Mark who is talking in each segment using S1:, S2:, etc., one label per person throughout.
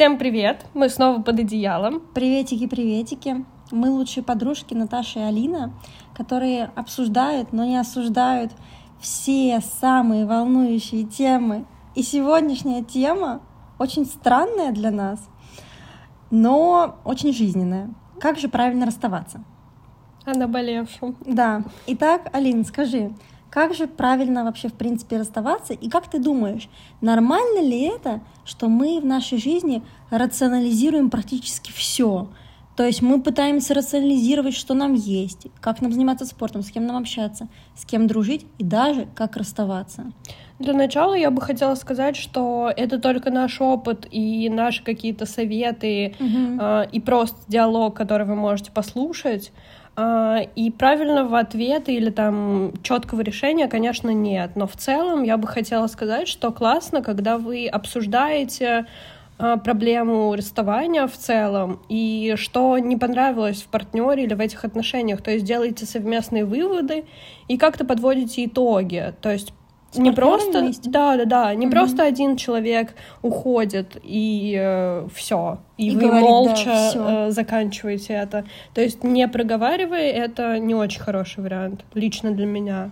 S1: Всем привет! Мы снова под одеялом.
S2: Приветики, приветики. Мы лучшие подружки Наташа и Алина, которые обсуждают, но не осуждают все самые волнующие темы. И сегодняшняя тема очень странная для нас, но очень жизненная. Как же правильно расставаться?
S1: О наболевшем.
S2: Да. Итак, Алина, скажи, как же правильно вообще, в принципе, расставаться? И как ты думаешь, нормально ли это, что мы в нашей жизни рационализируем практически все? То есть мы пытаемся рационализировать, что нам есть, как нам заниматься спортом, с кем нам общаться, с кем дружить и даже как расставаться.
S1: Для начала я бы хотела сказать, что это только наш опыт и наши какие-то советы угу. э, и просто диалог, который вы можете послушать. А, и правильного ответа или там четкого решения, конечно, нет. Но в целом я бы хотела сказать, что классно, когда вы обсуждаете а, проблему расставания в целом и что не понравилось в партнере или в этих отношениях. То есть делаете совместные выводы и как-то подводите итоги. То есть не просто, вместе? да, да, да, не угу. просто один человек уходит и э, все, и, и вы говорит, молча да, э, заканчиваете это. То есть не проговаривая, это не очень хороший вариант лично для меня.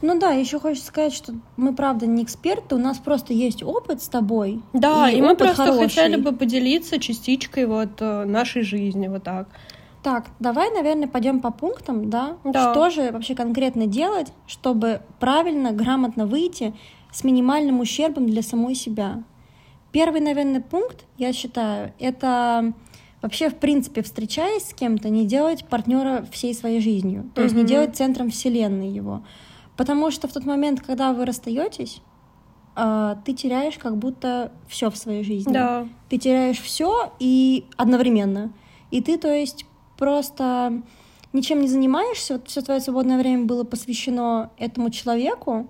S2: Ну да, еще хочется сказать, что мы правда не эксперты, у нас просто есть опыт с тобой.
S1: Да, и, и мы просто хороший. хотели бы поделиться частичкой вот э, нашей жизни, вот так.
S2: Так, давай, наверное, пойдем по пунктам, да? да? Что же вообще конкретно делать, чтобы правильно, грамотно выйти с минимальным ущербом для самой себя? Первый, наверное, пункт, я считаю, это вообще, в принципе, встречаясь с кем-то, не делать партнера всей своей жизнью. То есть не делать центром вселенной его. Потому что в тот момент, когда вы расстаетесь, а, ты теряешь как будто все в своей жизни.
S1: Да.
S2: Ты теряешь все и одновременно. И ты, то есть, просто ничем не занимаешься, вот все твое свободное время было посвящено этому человеку,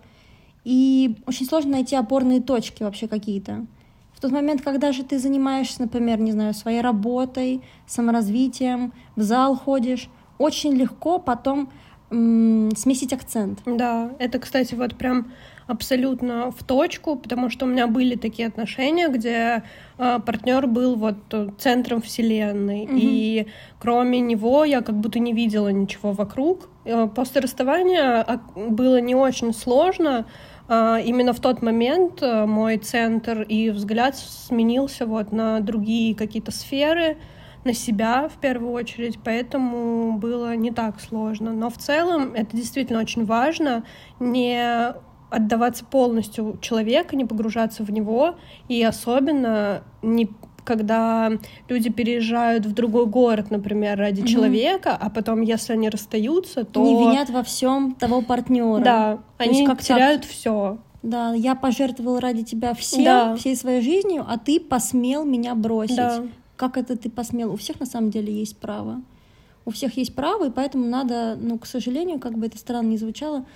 S2: и очень сложно найти опорные точки вообще какие-то. В тот момент, когда же ты занимаешься, например, не знаю, своей работой, саморазвитием, в зал ходишь, очень легко потом сместить акцент.
S1: Да, это, кстати, вот прям абсолютно в точку, потому что у меня были такие отношения, где э, партнер был вот центром вселенной, mm-hmm. и кроме него я как будто не видела ничего вокруг. Э, после расставания а, было не очень сложно. Э, именно в тот момент э, мой центр и взгляд сменился вот на другие какие-то сферы, на себя в первую очередь, поэтому было не так сложно. Но в целом это действительно очень важно не отдаваться полностью человека, не погружаться в него, и особенно не когда люди переезжают в другой город, например, ради mm-hmm. человека, а потом, если они расстаются, то
S2: не винят во всем того партнера.
S1: Да, они как теряют все.
S2: Да, я пожертвовал ради тебя всем, да. всей своей жизнью, а ты посмел меня бросить. Да. Как это ты посмел? У всех на самом деле есть право. У всех есть право, и поэтому надо, ну, к сожалению, как бы это странно ни звучало,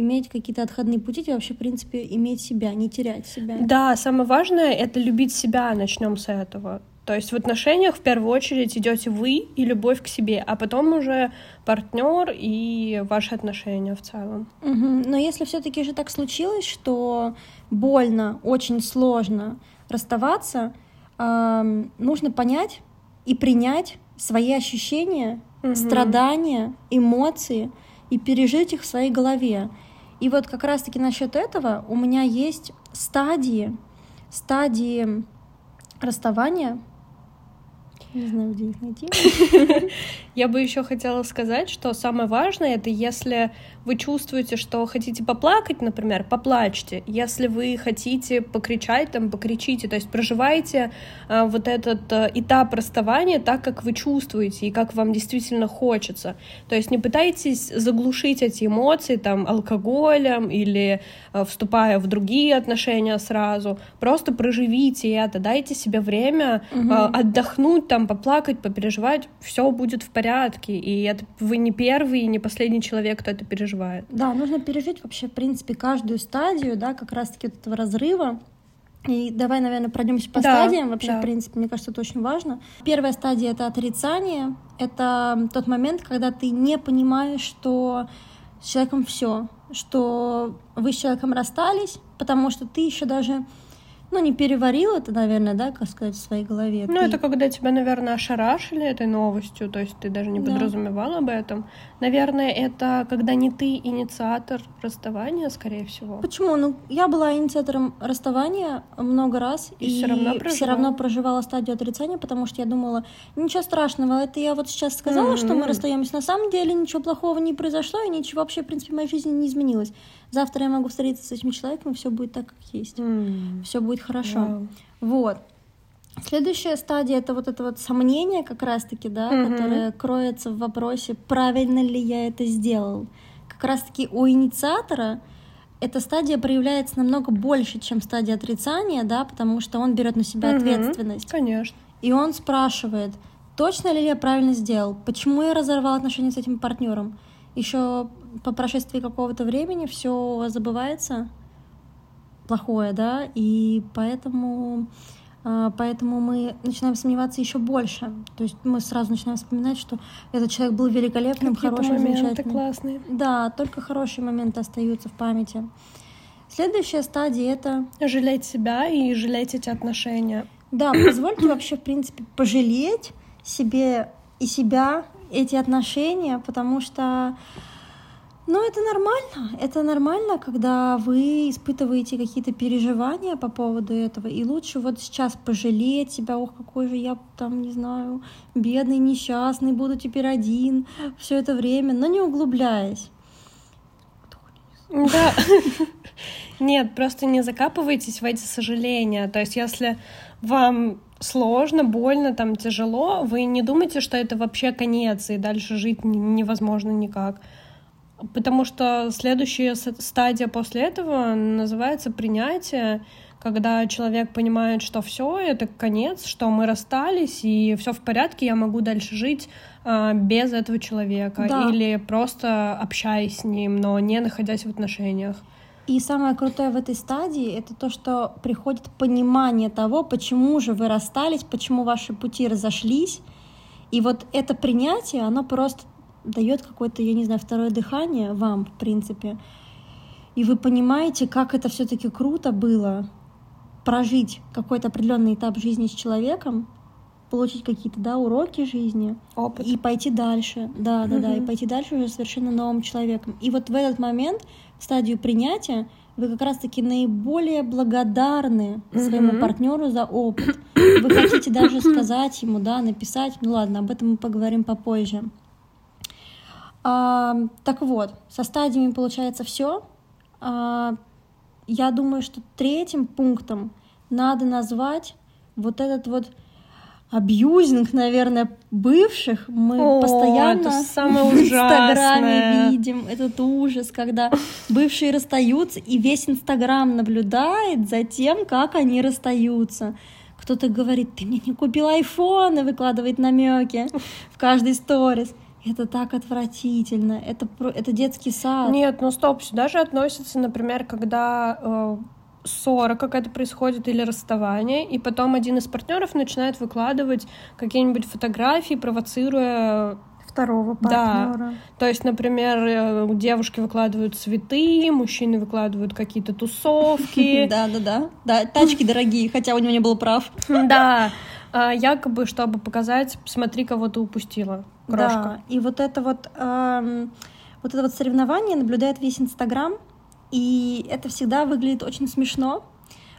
S2: иметь какие-то отходные пути и вообще, в принципе, иметь себя, не терять себя.
S1: Да, самое важное — это любить себя, начнем с этого. То есть в отношениях в первую очередь идете вы и любовь к себе, а потом уже партнер и ваши отношения в целом.
S2: Угу. Но если все-таки же так случилось, что больно, очень сложно расставаться, э, нужно понять и принять свои ощущения, угу. страдания, эмоции и пережить их в своей голове. И вот как раз-таки насчет этого у меня есть стадии, стадии расставания, не знаю, где их найти.
S1: Я бы еще хотела сказать, что самое важное это если вы чувствуете, что хотите поплакать, например, поплачьте. Если вы хотите покричать, там покричите. То есть проживайте э, вот этот э, этап расставания так, как вы чувствуете и как вам действительно хочется. То есть не пытайтесь заглушить эти эмоции там алкоголем или э, вступая в другие отношения сразу. Просто проживите это, дайте себе время угу. э, отдохнуть там поплакать, попереживать, все будет в порядке. И это вы не первый и не последний человек, кто это переживает.
S2: Да, нужно пережить вообще, в принципе, каждую стадию, да, как раз-таки этого разрыва. И давай, наверное, пройдемся по да, стадиям. Вообще, да. в принципе, мне кажется, это очень важно. Первая стадия это отрицание. Это тот момент, когда ты не понимаешь, что с человеком все, что вы с человеком расстались, потому что ты еще даже ну, не переварил это, наверное, да, как сказать, в своей голове.
S1: Ну, ты... это когда тебя, наверное, ошарашили этой новостью, то есть ты даже не да. подразумевал об этом. Наверное, это когда не ты инициатор расставания, скорее всего.
S2: Почему? Ну, я была инициатором расставания много раз и, и все равно проживала. все равно проживала стадию отрицания, потому что я думала, ничего страшного, это я вот сейчас сказала, mm-hmm. что мы расстаемся. На самом деле ничего плохого не произошло, и ничего вообще, в принципе, в моей жизни не изменилось. Завтра я могу встретиться с этим человеком, и все будет так, как есть. Mm. Все будет хорошо. Wow. Вот. Следующая стадия это вот это вот сомнение как раз-таки, да, mm-hmm. которое кроется в вопросе, правильно ли я это сделал. Как раз-таки у инициатора эта стадия проявляется намного больше, чем стадия отрицания, да, потому что он берет на себя mm-hmm. ответственность.
S1: Конечно.
S2: И он спрашивает, точно ли я правильно сделал, почему я разорвал отношения с этим партнером. Еще по прошествии какого-то времени все забывается плохое, да, и поэтому а, Поэтому мы начинаем сомневаться еще больше. То есть мы сразу начинаем вспоминать, что этот человек был великолепным, Какие-то хорошим, моменты замечательным.
S1: классные.
S2: Да, только хорошие моменты остаются в памяти. Следующая стадия это
S1: жалеть себя и жалеть эти отношения.
S2: Да, позвольте вообще в принципе пожалеть себе и себя эти отношения, потому что ну, это нормально. Это нормально, когда вы испытываете какие-то переживания по поводу этого. И лучше вот сейчас пожалеть себя, ох, какой же я там, не знаю, бедный, несчастный, буду теперь один все это время, но не углубляясь.
S1: Да. Нет, просто не закапывайтесь в эти сожаления. То есть, если вам сложно, больно, там тяжело, вы не думайте, что это вообще конец, и дальше жить невозможно никак. Потому что следующая стадия после этого называется принятие, когда человек понимает, что все, это конец, что мы расстались, и все в порядке, я могу дальше жить э, без этого человека. Да. Или просто общаясь с ним, но не находясь в отношениях.
S2: И самое крутое в этой стадии это то, что приходит понимание того, почему же вы расстались, почему ваши пути разошлись. И вот это принятие, оно просто дает какое-то, я не знаю, второе дыхание вам, в принципе. И вы понимаете, как это все-таки круто было прожить какой-то определенный этап жизни с человеком, получить какие-то да, уроки жизни
S1: Опыт.
S2: и пойти дальше. Да, да, да, и пойти дальше уже совершенно новым человеком. И вот в этот момент, в стадию принятия, вы как раз-таки наиболее благодарны своему партнеру за опыт. Вы хотите даже сказать ему, да, написать, ну ладно, об этом мы поговорим попозже. Так вот, со стадиями получается все. А, я думаю, что третьим пунктом надо назвать вот этот вот абьюзинг, наверное, бывших. Мы О, постоянно в Инстаграме видим этот ужас, когда бывшие расстаются, и весь Инстаграм наблюдает за тем, как они расстаются. Кто-то говорит, ты мне не купил айфон, и выкладывает намеки в каждый сторис. Это так отвратительно. Это, это детский сад.
S1: Нет, ну стоп, сюда же относится, например, когда э, ссора какая-то происходит или расставание, и потом один из партнеров начинает выкладывать какие-нибудь фотографии, провоцируя
S2: второго партнера.
S1: Да. То есть, например, э, девушки выкладывают цветы, мужчины выкладывают какие-то тусовки.
S2: Да, да, да. Да, тачки дорогие, хотя у него не было прав.
S1: Да. А, якобы, чтобы показать, смотри, кого ты упустила. Крошка.
S2: Да, и вот это вот, эм, вот это вот соревнование наблюдает весь Инстаграм, и это всегда выглядит очень смешно.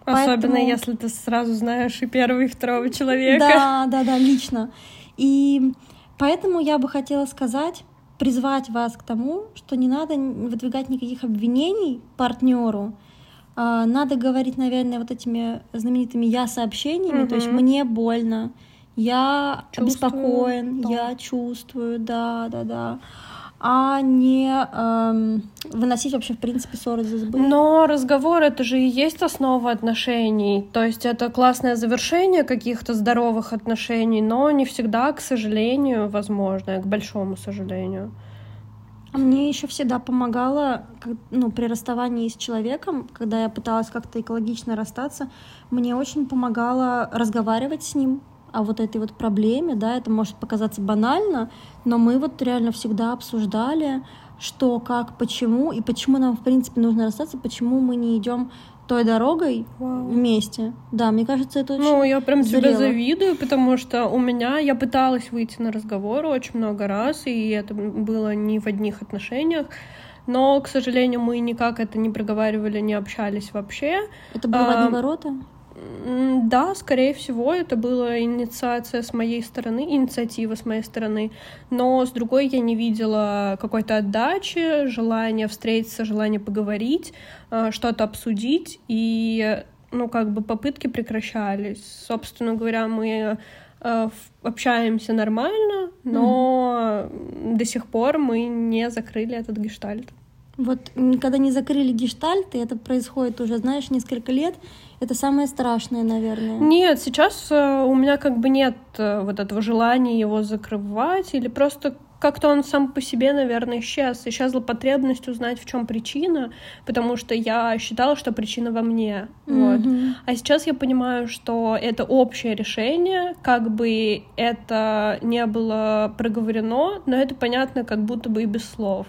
S1: Особенно поэтому... если ты сразу знаешь и первого, и второго человека.
S2: Да, да, да, лично. И поэтому я бы хотела сказать, призвать вас к тому, что не надо выдвигать никаких обвинений партнеру, а, надо говорить, наверное, вот этими знаменитыми я-сообщениями, угу. то есть мне больно, я чувствую, обеспокоен, да. я чувствую, да, да, да а не эм, выносить вообще, в принципе, ссоры за избы.
S1: Но разговор — это же и есть основа отношений. То есть это классное завершение каких-то здоровых отношений, но не всегда, к сожалению, возможно, к большому сожалению.
S2: Мне еще всегда помогало, ну, при расставании с человеком, когда я пыталась как-то экологично расстаться, мне очень помогало разговаривать с ним о вот этой вот проблеме, да, это может показаться банально, но мы вот реально всегда обсуждали, что, как, почему, и почему нам, в принципе, нужно расстаться, почему мы не идем той дорогой Вау. вместе. Да, мне кажется, это очень
S1: Ну, я прям зрело. тебе завидую, потому что у меня... Я пыталась выйти на разговор очень много раз, и это было не в одних отношениях, но, к сожалению, мы никак это не проговаривали, не общались вообще.
S2: Это было а, в одни ворота?
S1: Да, скорее всего, это была инициация с моей стороны, инициатива с моей стороны, но с другой я не видела какой-то отдачи, желания встретиться, желания поговорить, а, что-то обсудить, и, ну, как бы попытки прекращались. Собственно говоря, мы а, общаемся нормально, но mm-hmm. до сих пор мы не закрыли этот гештальт.
S2: Вот когда не закрыли гештальт, и это происходит уже, знаешь, несколько лет, это самое страшное, наверное.
S1: Нет, сейчас э, у меня как бы нет э, вот этого желания его закрывать, или просто как-то он сам по себе, наверное, исчез. Исчезла потребность узнать, в чем причина, потому что я считала, что причина во мне. Mm-hmm. Вот. А сейчас я понимаю, что это общее решение, как бы это не было проговорено, но это понятно как будто бы и без слов.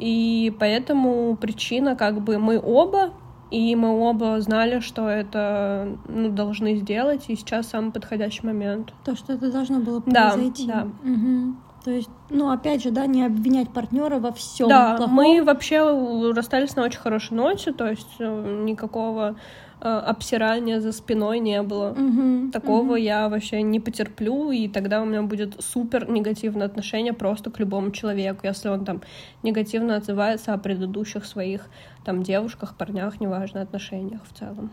S1: И поэтому причина, как бы мы оба и мы оба знали, что это ну, должны сделать, и сейчас самый подходящий момент.
S2: То, что это должно было произойти.
S1: Да, да.
S2: Угу. То есть, ну, опять же, да, не обвинять партнера во всем.
S1: Да, плохом. мы вообще расстались на очень хорошей ноте, то есть э, никакого обсирания за спиной не было.
S2: Угу,
S1: Такого
S2: угу.
S1: я вообще не потерплю, и тогда у меня будет супер негативное отношение просто к любому человеку, если он там негативно отзывается о предыдущих своих там девушках, парнях, неважно, отношениях в целом.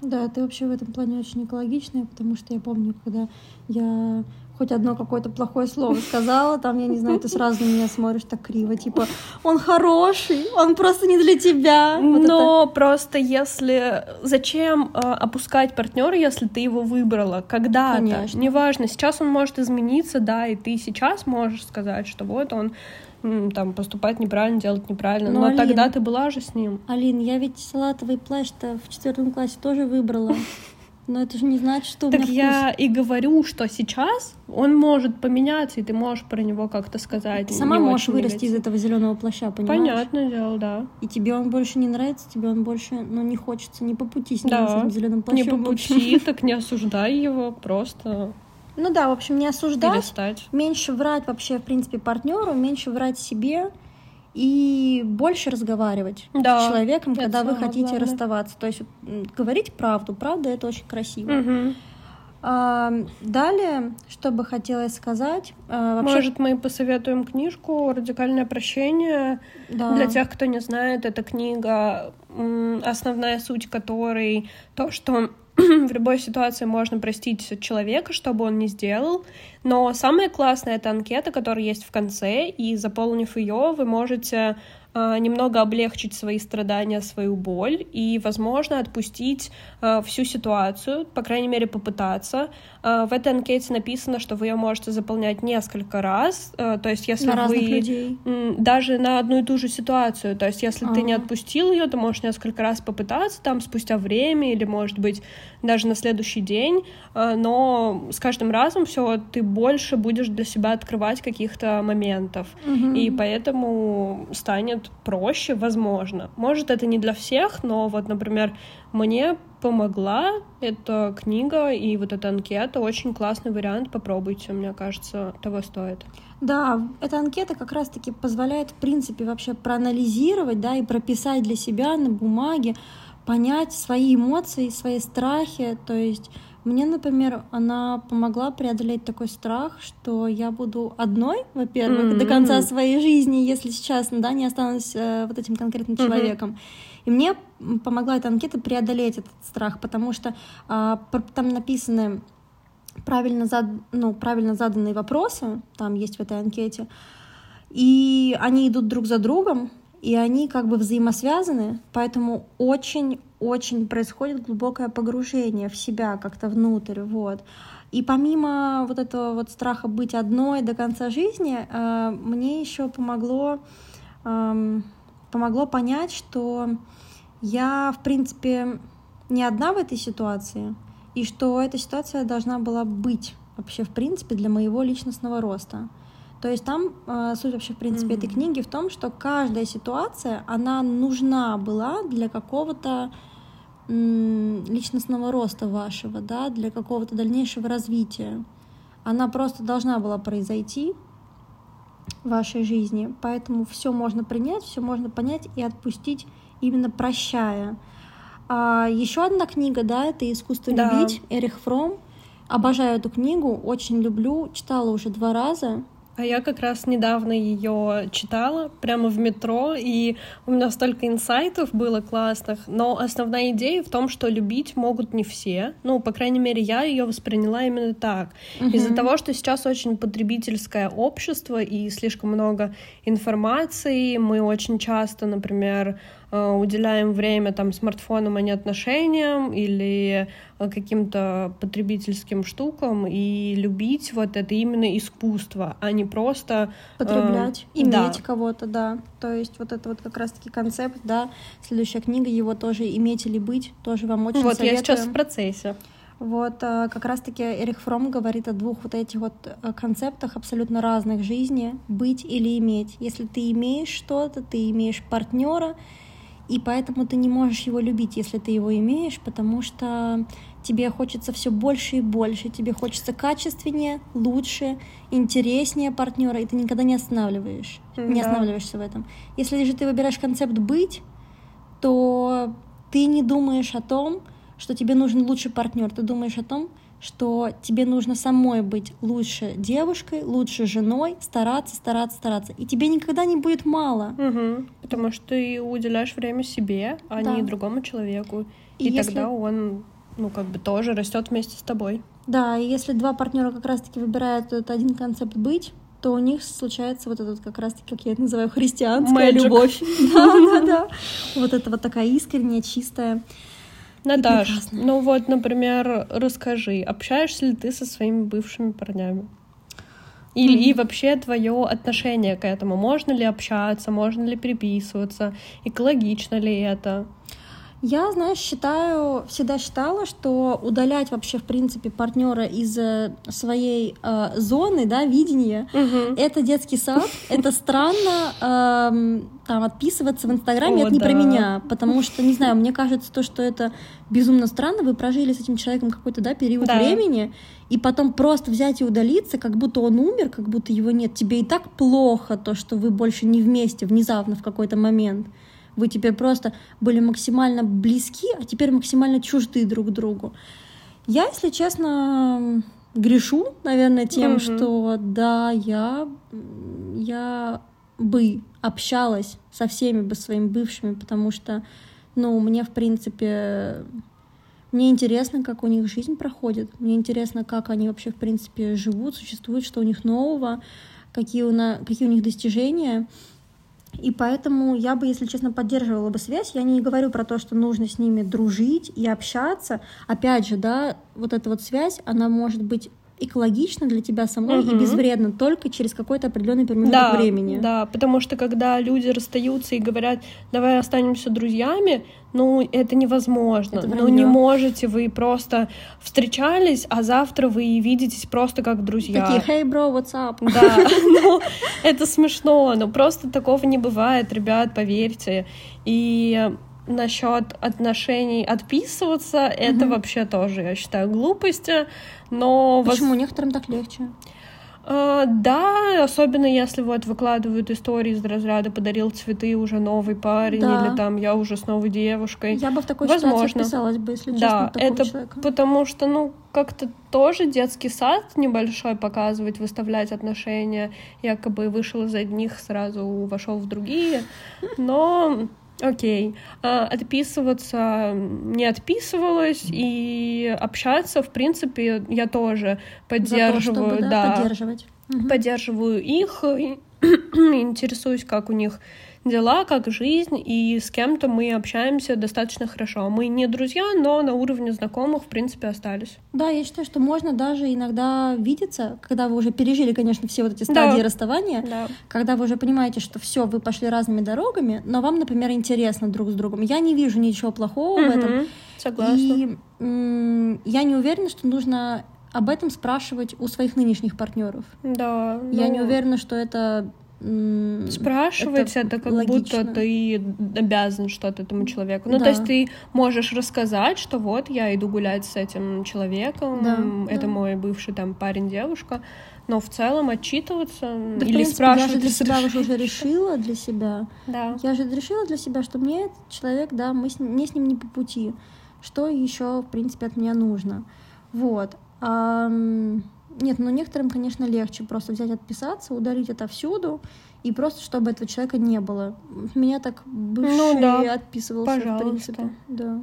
S2: Да, ты вообще в этом плане очень экологичная, потому что я помню, когда я хоть одно какое-то плохое слово сказала, там, я не знаю, ты сразу на меня смотришь так криво, типа, он хороший, он просто не для тебя.
S1: Вот Но это. просто если... Зачем э, опускать партнера, если ты его выбрала когда-то? Неважно, сейчас он может измениться, да, и ты сейчас можешь сказать, что вот он там поступать неправильно, делать неправильно. Но, Но Алин, тогда ты была же с ним.
S2: Алин, я ведь салатовый плащ-то в четвертом классе тоже выбрала. Но это же не значит, что
S1: Так я и говорю, что сейчас он может поменяться, и ты можешь про него как-то сказать.
S2: Ты сама можешь вырасти негатив. из этого зеленого плаща, понимаешь?
S1: Понятное дело, да.
S2: И тебе он больше не нравится, тебе он больше, ну, не хочется, не по пути с ним, да. с этим зеленым плащом.
S1: Не по пути, так не осуждай его, просто
S2: ну да, в общем, не осуждать, перестать. меньше врать вообще, в принципе, партнеру, меньше врать себе и больше разговаривать да, с человеком, когда вы хотите главное. расставаться. То есть говорить правду. Правда это очень красиво.
S1: Угу.
S2: А, далее, что бы хотелось сказать.
S1: А, вообще... Может, мы посоветуем книжку «Радикальное прощение». Да. Для тех, кто не знает, эта книга, основная суть которой то, что в любой ситуации можно простить человека, что бы он ни сделал, но самое классное — это анкета, которая есть в конце, и заполнив ее, вы можете немного облегчить свои страдания, свою боль и, возможно, отпустить а, всю ситуацию, по крайней мере, попытаться. А, в этой анкете написано, что вы ее можете заполнять несколько раз, то есть если
S2: на
S1: вы
S2: людей.
S1: даже на одну и ту же ситуацию, то есть если А-а-а. ты не отпустил ее, ты можешь несколько раз попытаться там спустя время или, может быть, даже на следующий день, но с каждым разом все ты больше будешь для себя открывать каких-то моментов,
S2: угу.
S1: и поэтому станет проще, возможно. Может, это не для всех, но вот, например, мне помогла эта книга и вот эта анкета. Очень классный вариант, попробуйте, мне кажется, того стоит.
S2: Да, эта анкета как раз-таки позволяет, в принципе, вообще проанализировать, да, и прописать для себя на бумаге, понять свои эмоции, свои страхи, то есть мне, например, она помогла преодолеть такой страх, что я буду одной, во-первых, mm-hmm. до конца своей жизни, если сейчас, да, не останусь э, вот этим конкретным mm-hmm. человеком. И мне помогла эта анкета преодолеть этот страх, потому что э, там написаны правильно, зад, ну, правильно заданные вопросы, там есть в этой анкете, и они идут друг за другом, и они как бы взаимосвязаны, поэтому очень-очень происходит глубокое погружение в себя как-то внутрь, вот. И помимо вот этого вот страха быть одной до конца жизни, э, мне еще помогло, э, помогло понять, что я, в принципе, не одна в этой ситуации, и что эта ситуация должна была быть вообще, в принципе, для моего личностного роста. То есть там э, суть вообще, в принципе, mm-hmm. этой книги в том, что каждая ситуация, она нужна была для какого-то личностного роста вашего, да, для какого-то дальнейшего развития. Она просто должна была произойти в вашей жизни, поэтому все можно принять, все можно понять и отпустить именно прощая. А еще одна книга, да, это «Искусство да. любить» Эрих Фром. Обожаю эту книгу, очень люблю, читала уже два раза.
S1: А я как раз недавно ее читала прямо в метро, и у меня столько инсайтов было классных. Но основная идея в том, что любить могут не все. Ну, по крайней мере, я ее восприняла именно так. Угу. Из-за того, что сейчас очень потребительское общество и слишком много информации, мы очень часто, например, уделяем время там смартфонам, а не отношениям или э, каким-то потребительским штукам и любить вот это именно искусство, а не просто
S2: э, потреблять, э, иметь да. кого-то, да. То есть вот это вот как раз-таки концепт, да. Следующая книга его тоже иметь или быть тоже вам очень
S1: вот
S2: советую.
S1: я сейчас в процессе.
S2: Вот как раз-таки Эрих Фром говорит о двух вот этих вот концептах абсолютно разных жизни: быть или иметь. Если ты имеешь что-то, ты имеешь партнера, и поэтому ты не можешь его любить, если ты его имеешь, потому что тебе хочется все больше и больше, тебе хочется качественнее, лучше, интереснее партнера, и ты никогда не останавливаешь, да. не останавливаешься в этом. Если же ты выбираешь концепт быть, то ты не думаешь о том, что тебе нужен лучший партнер, ты думаешь о том, что тебе нужно самой быть лучше девушкой, лучше женой, стараться, стараться, стараться. И тебе никогда не будет мало.
S1: Угу, потому что ты уделяешь время себе, а да. не другому человеку. И, и если... тогда он, ну, как бы тоже растет вместе с тобой.
S2: Да, и если два партнера как раз-таки выбирают этот один концепт быть, то у них случается вот этот как раз-таки, как я это называю, христианская Magic. любовь. Да, да, да. Вот это вот такая искренняя, чистая.
S1: Наташ, ну вот, например, расскажи, общаешься ли ты со своими бывшими парнями? И, mm-hmm. и вообще твое отношение к этому? Можно ли общаться, можно ли переписываться? Экологично ли это?
S2: Я, знаешь, считаю, всегда считала, что удалять вообще, в принципе, партнера из э, своей э, зоны, да, видения, угу. это детский сад, это странно, э, там, отписываться в Инстаграме, это не да. про меня, потому что, не знаю, мне кажется, то, что это безумно странно, вы прожили с этим человеком какой-то, да, период да. времени, и потом просто взять и удалиться, как будто он умер, как будто его нет, тебе и так плохо, то, что вы больше не вместе внезапно в какой-то момент. Вы теперь просто были максимально близки, а теперь максимально чужды друг другу. Я, если честно, грешу, наверное, тем, угу. что да, я, я бы общалась со всеми бы своими бывшими, потому что, ну, мне, в принципе, мне интересно, как у них жизнь проходит. Мне интересно, как они вообще, в принципе, живут, существуют, что у них нового, какие у, на, какие у них достижения. И поэтому я бы, если честно, поддерживала бы связь. Я не говорю про то, что нужно с ними дружить и общаться. Опять же, да, вот эта вот связь, она может быть экологично для тебя самой угу. и безвредно только через какой-то определенный промежуток
S1: да,
S2: времени.
S1: Да, потому что когда люди расстаются и говорят, давай останемся друзьями, ну это невозможно. Это ну не можете вы просто встречались, а завтра вы видитесь просто как друзья.
S2: Такие, hey bro, what's up?
S1: Да, ну это смешно, но просто такого не бывает, ребят, поверьте. И насчет отношений отписываться, mm-hmm. это вообще тоже, я считаю, глупости. Но
S2: почему вас... некоторым так легче?
S1: Uh, да, особенно если вот выкладывают истории из разряда подарил цветы уже новый парень да. или там я уже с новой девушкой.
S2: Я бы в такой Возможно. ситуации вписалась бы, если
S1: да,
S2: честно,
S1: это
S2: человека.
S1: потому что ну как-то тоже детский сад небольшой показывать, выставлять отношения, якобы вышел из одних сразу вошел в другие, но Окей. А, отписываться не отписывалась, и общаться, в принципе, я тоже поддерживаю. То, чтобы, да,
S2: да, поддерживать.
S1: Поддерживаю их, интересуюсь, как у них дела, как жизнь, и с кем-то мы общаемся достаточно хорошо. Мы не друзья, но на уровне знакомых, в принципе, остались.
S2: Да, я считаю, что можно даже иногда видеться, когда вы уже пережили, конечно, все вот эти стадии да. расставания, да. когда вы уже понимаете, что все, вы пошли разными дорогами, но вам, например, интересно друг с другом. Я не вижу ничего плохого угу, в этом.
S1: Согласна.
S2: И я не уверена, что нужно об этом спрашивать у своих нынешних партнеров.
S1: Да.
S2: Я ну... не уверена, что это
S1: Спрашивать это, это как логично. будто ты обязан что-то этому человеку. Ну, да. то есть ты можешь рассказать, что вот я иду гулять с этим человеком, да, это да. мой бывший там парень, девушка, но в целом отчитываться да, или принципе, спрашивать.
S2: Я же для себя уже, уже решила для себя. Да. Я же решила для себя, что мне этот человек, да, мы с, мне с ним не по пути. Что еще, в принципе, от меня нужно? Вот. А, нет, ну некоторым, конечно, легче просто взять, отписаться, удалить это всюду и просто чтобы этого человека не было. Меня так бывший ну, да. отписывался, Пожалуйста. в принципе. Да.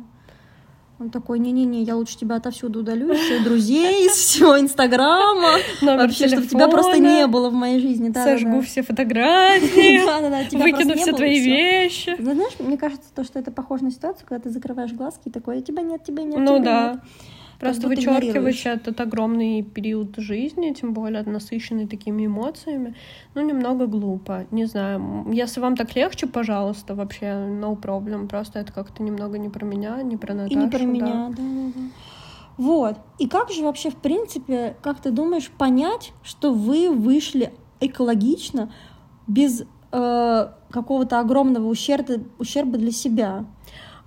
S2: Он такой, не-не-не, я лучше тебя отовсюду удалю, из всех друзей, из всего Инстаграма. Вообще, чтобы тебя просто не было в моей жизни.
S1: Сожгу все фотографии, выкину все твои вещи.
S2: Знаешь, мне кажется, то, что это похоже на ситуацию, когда ты закрываешь глазки и такой, тебя нет, тебя нет,
S1: Ну да. Просто вычеркиваешь этот огромный период жизни, тем более насыщенный такими эмоциями, ну, немного глупо. Не знаю, если вам так легче, пожалуйста, вообще no problem. Просто это как-то немного не про меня, не про Наташу.
S2: И не про да. меня, да, да, да. Вот. И как же вообще, в принципе, как ты думаешь, понять, что вы вышли экологично без э, какого-то огромного ущерба, ущерба для себя?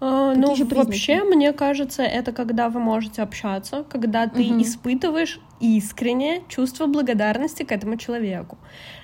S1: А, ну, вообще, мне кажется, это когда вы можете общаться, когда ты угу. испытываешь искреннее чувство благодарности к этому человеку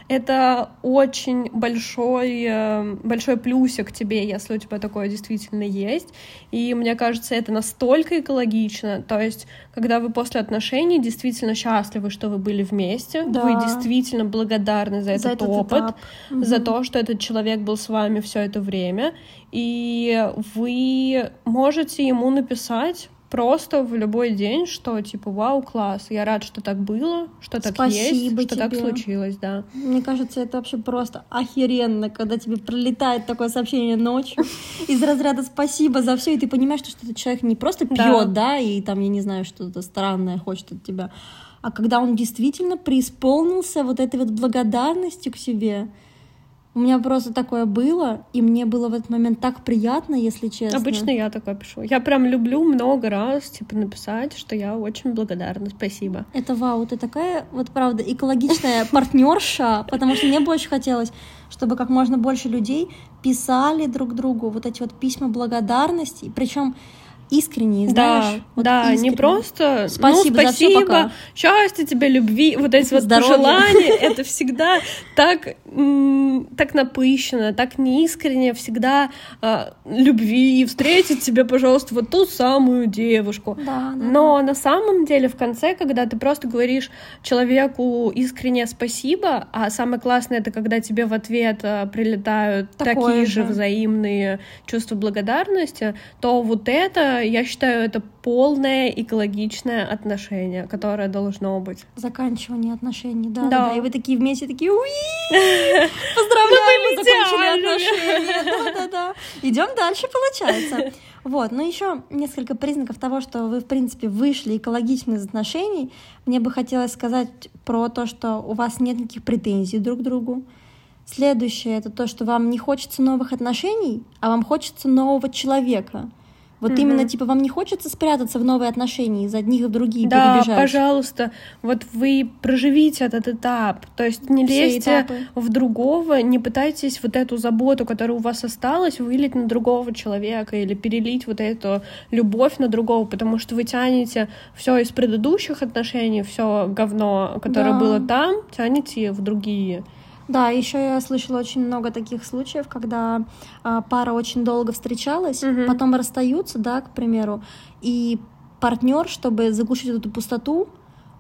S1: это очень большой, э, большой плюсик тебе, если у тебя такое действительно есть. И мне кажется, это настолько экологично. То есть, когда вы после отношений действительно счастливы, что вы были вместе, да. вы действительно благодарны за этот, за этот опыт, этап. за угу. то, что этот человек был с вами все это время, и вы можете ему написать просто в любой день, что типа вау, класс, я рад, что так было, что так Спасибо есть, что тебе. так случилось, да.
S2: Мне кажется, это вообще просто охеренно, когда тебе пролетает такое сообщение ночью из разряда спасибо за все, и ты понимаешь, что этот человек не просто пьет, да. да, и там, я не знаю, что-то странное хочет от тебя, а когда он действительно преисполнился вот этой вот благодарностью к себе, у меня просто такое было, и мне было в этот момент так приятно, если честно.
S1: Обычно я такое пишу. Я прям люблю много раз, типа, написать, что я очень благодарна, спасибо.
S2: Это вау, ты такая, вот правда, экологичная партнерша, потому что мне бы очень хотелось, чтобы как можно больше людей писали друг другу вот эти вот письма благодарности, причем искренние, знаешь?
S1: Да, вот да, искренне. не просто спасибо, ну, спасибо, за все, счастья тебе, любви, вот эти вот пожелания, это всегда так, так напыщенно, так неискренне, всегда а, любви, встретить тебе, пожалуйста, вот ту самую девушку.
S2: Да, да,
S1: Но на самом деле в конце, когда ты просто говоришь человеку искренне спасибо, а самое классное это когда тебе в ответ а, прилетают Такое такие же взаимные чувства благодарности, то вот это я считаю, это полное экологичное отношение, которое должно быть.
S2: Заканчивание отношений, да. Да. да. И вы такие вместе такие, уи! Поздравляем, мы закончили отношения. Да-да-да. Идем дальше, получается. Вот, но еще несколько признаков того, что вы, в принципе, вышли экологично из отношений. Мне бы хотелось сказать про то, что у вас нет никаких претензий друг к другу. Следующее — это то, что вам не хочется новых отношений, а вам хочется нового человека — вот угу. именно, типа, вам не хочется спрятаться в новые отношения из одних в другие
S1: да, перебежать? пожалуйста, вот вы проживите этот этап, то есть не Все лезьте этапы. в другого, не пытайтесь вот эту заботу, которая у вас осталась, вылить на другого человека или перелить вот эту любовь на другого, потому что вы тянете все из предыдущих отношений, все говно, которое да. было там, тянете в другие.
S2: Да, еще я слышала очень много таких случаев, когда а, пара очень долго встречалась, угу. потом расстаются, да, к примеру, и партнер, чтобы заглушить эту пустоту,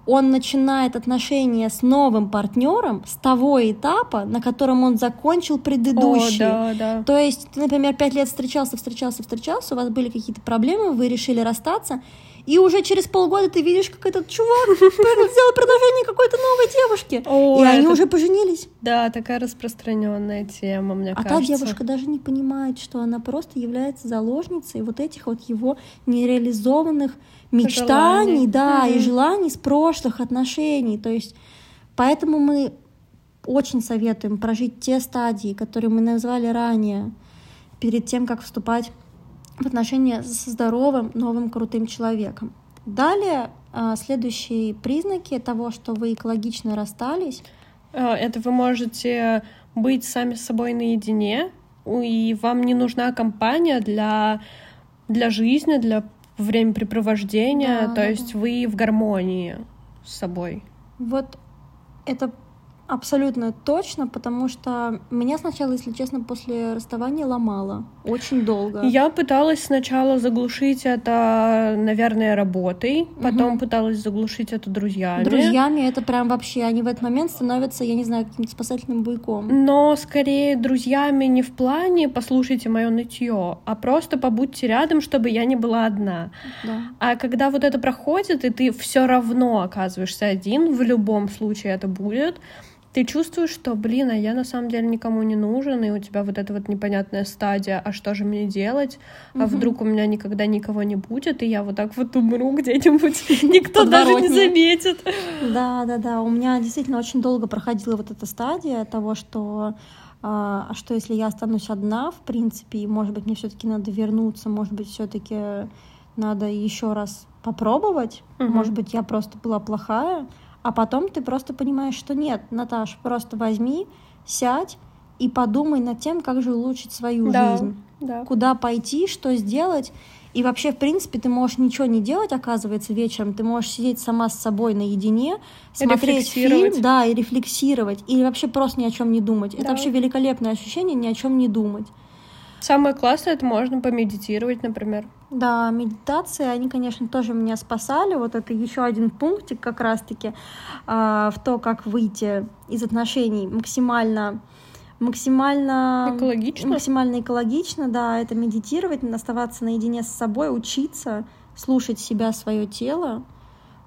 S2: он начинает отношения с новым партнером с того этапа, на котором он закончил предыдущий.
S1: О, да, да.
S2: То есть, ты, например, пять лет встречался, встречался, встречался, у вас были какие-то проблемы, вы решили расстаться, и уже через полгода ты видишь, как этот чувак сделал предложение какой-то новой девушке. О, и они уже поженились.
S1: Да, такая распространенная тема, мне
S2: а
S1: кажется.
S2: А та девушка даже не понимает, что она просто является заложницей вот этих вот его нереализованных мечтаний, желаний. да, mm-hmm. и желаний с прошлых отношений. То есть поэтому мы очень советуем прожить те стадии, которые мы назвали ранее, перед тем, как вступать в отношения со здоровым, новым, крутым человеком. Далее, а, следующие признаки того, что вы экологично расстались.
S1: А, это вы можете быть сами с собой наедине, и вам не нужна компания для, для жизни, для времяпрепровождения, да, то да, есть да. вы в гармонии с собой.
S2: Вот это Абсолютно точно, потому что меня сначала, если честно, после расставания ломало очень долго.
S1: Я пыталась сначала заглушить это, наверное, работой, потом угу. пыталась заглушить это друзьями.
S2: Друзьями это прям вообще, они в этот момент становятся, я не знаю, каким-то спасательным буйком.
S1: Но скорее друзьями не в плане послушайте мое нытье, а просто побудьте рядом, чтобы я не была одна. Да. А когда вот это проходит, и ты все равно оказываешься один, в любом случае это будет ты чувствуешь, что, блин, а я на самом деле никому не нужен, и у тебя вот эта вот непонятная стадия, а что же мне делать, а вдруг у меня никогда никого не будет, и я вот так вот умру где-нибудь, никто даже не заметит.
S2: Да, да, да, у меня действительно очень долго проходила вот эта стадия того, что а, а что если я останусь одна, в принципе, и, может быть, мне все-таки надо вернуться, может быть, все-таки надо еще раз попробовать, угу. может быть, я просто была плохая, а потом ты просто понимаешь, что нет, Наташ, просто возьми, сядь и подумай над тем, как же улучшить свою да, жизнь. Да. Куда пойти, что сделать. И вообще, в принципе, ты можешь ничего не делать, оказывается, вечером. Ты можешь сидеть сама с собой наедине, смотреть фильм, да, и рефлексировать. Или вообще просто ни о чем не думать. Да. Это вообще великолепное ощущение ни о чем не думать.
S1: Самое классное это можно помедитировать, например.
S2: Да, медитации, они, конечно, тоже меня спасали. Вот это еще один пунктик как раз-таки э, в то, как выйти из отношений максимально максимально
S1: экологично.
S2: максимально экологично, да, это медитировать, оставаться наедине с собой, учиться, слушать себя, свое тело,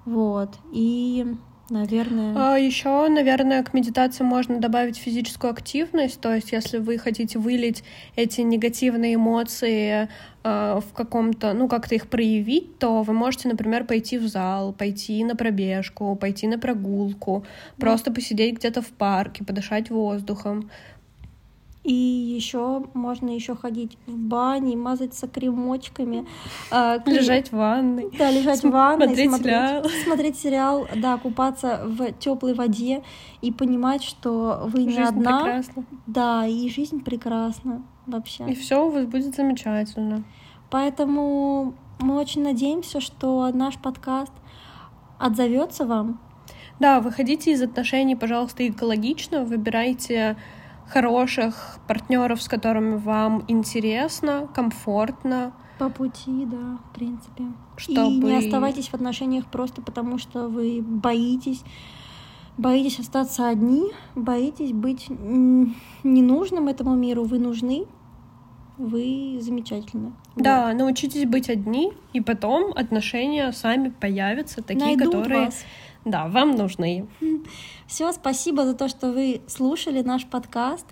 S2: вот, и Наверное.
S1: А еще, наверное, к медитации можно добавить физическую активность. То есть, если вы хотите вылить эти негативные эмоции э, в каком-то, ну, как-то их проявить, то вы можете, например, пойти в зал, пойти на пробежку, пойти на прогулку, просто посидеть где-то в парке, подышать воздухом.
S2: И еще можно еще ходить в бане, мазаться кремочками.
S1: Э, лежать в ванной.
S2: Да, лежать в ванной. Смотреть, смотреть сериал. Смотреть сериал, да, купаться в теплой воде и понимать, что вы жизнь не одна. Прекрасна. Да, и жизнь прекрасна вообще.
S1: И все у вас будет замечательно.
S2: Поэтому мы очень надеемся, что наш подкаст отзовется вам.
S1: Да, выходите из отношений, пожалуйста, экологично, выбирайте хороших партнеров, с которыми вам интересно, комфортно.
S2: По пути, да, в принципе. Чтобы... И не оставайтесь в отношениях просто потому, что вы боитесь, боитесь остаться одни, боитесь быть ненужным этому миру. Вы нужны, вы замечательны.
S1: Да, вот. научитесь быть одни, и потом отношения сами появятся, такие, Найдут которые вас. Да, вам нужны.
S2: Все, спасибо за то, что вы слушали наш подкаст.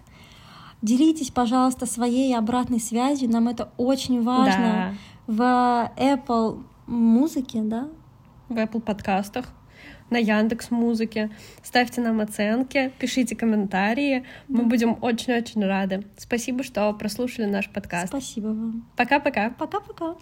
S2: Делитесь, пожалуйста, своей обратной связью. Нам это очень важно. Да. В Apple музыке, да?
S1: В Apple подкастах на Яндекс Музыке. Ставьте нам оценки, пишите комментарии. Мы да. будем очень-очень рады. Спасибо, что прослушали наш подкаст.
S2: Спасибо вам.
S1: Пока-пока.
S2: Пока-пока.